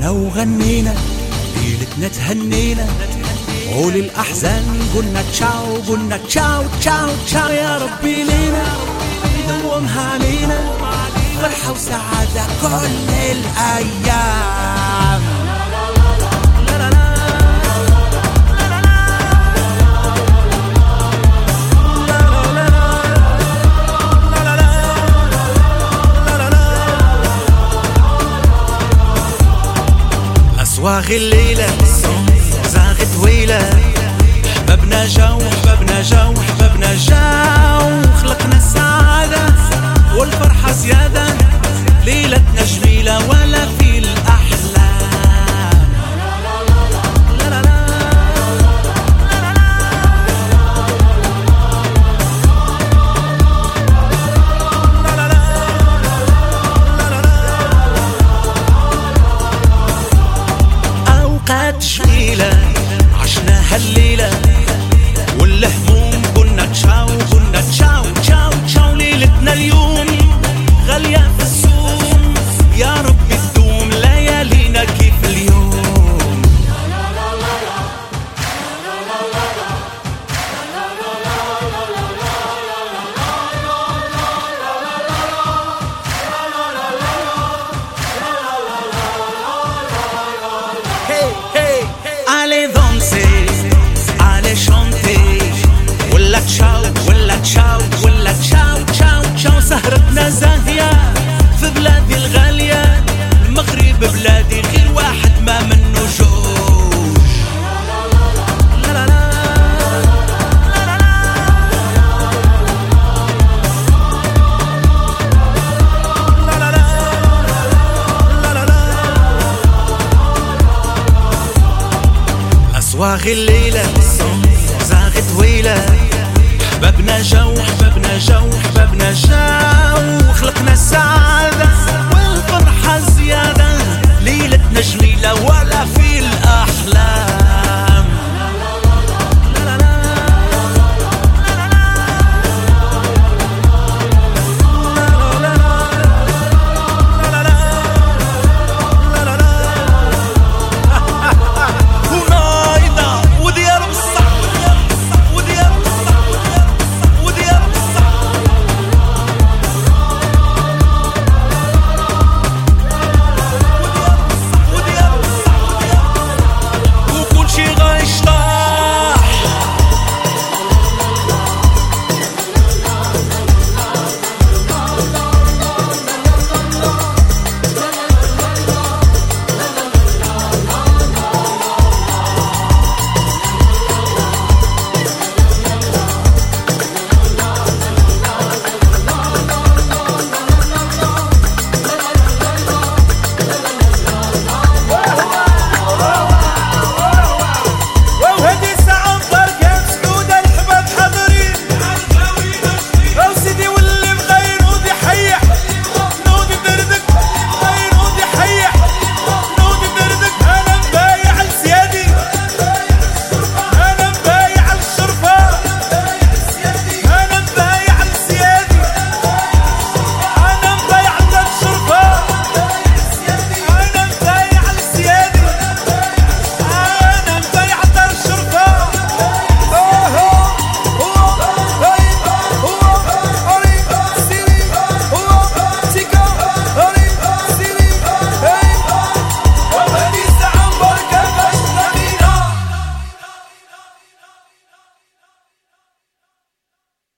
فرحنا وغنينا ليلتنا تهنينا. وللأحزان قلنا تشاو قلنا تشاو تشاو تشاو يا ربي لينا. دومها علينا فرحة وسعادة كل الأيام. صواغي الليلة صواغي طويلة حبابنا جو حبابنا جو حبابنا أوقات جميلة عشناها الليلة والهموم قلنا تشاو قلنا تشاو تشاو تشاو أسواغ الليلة زاغت طويلة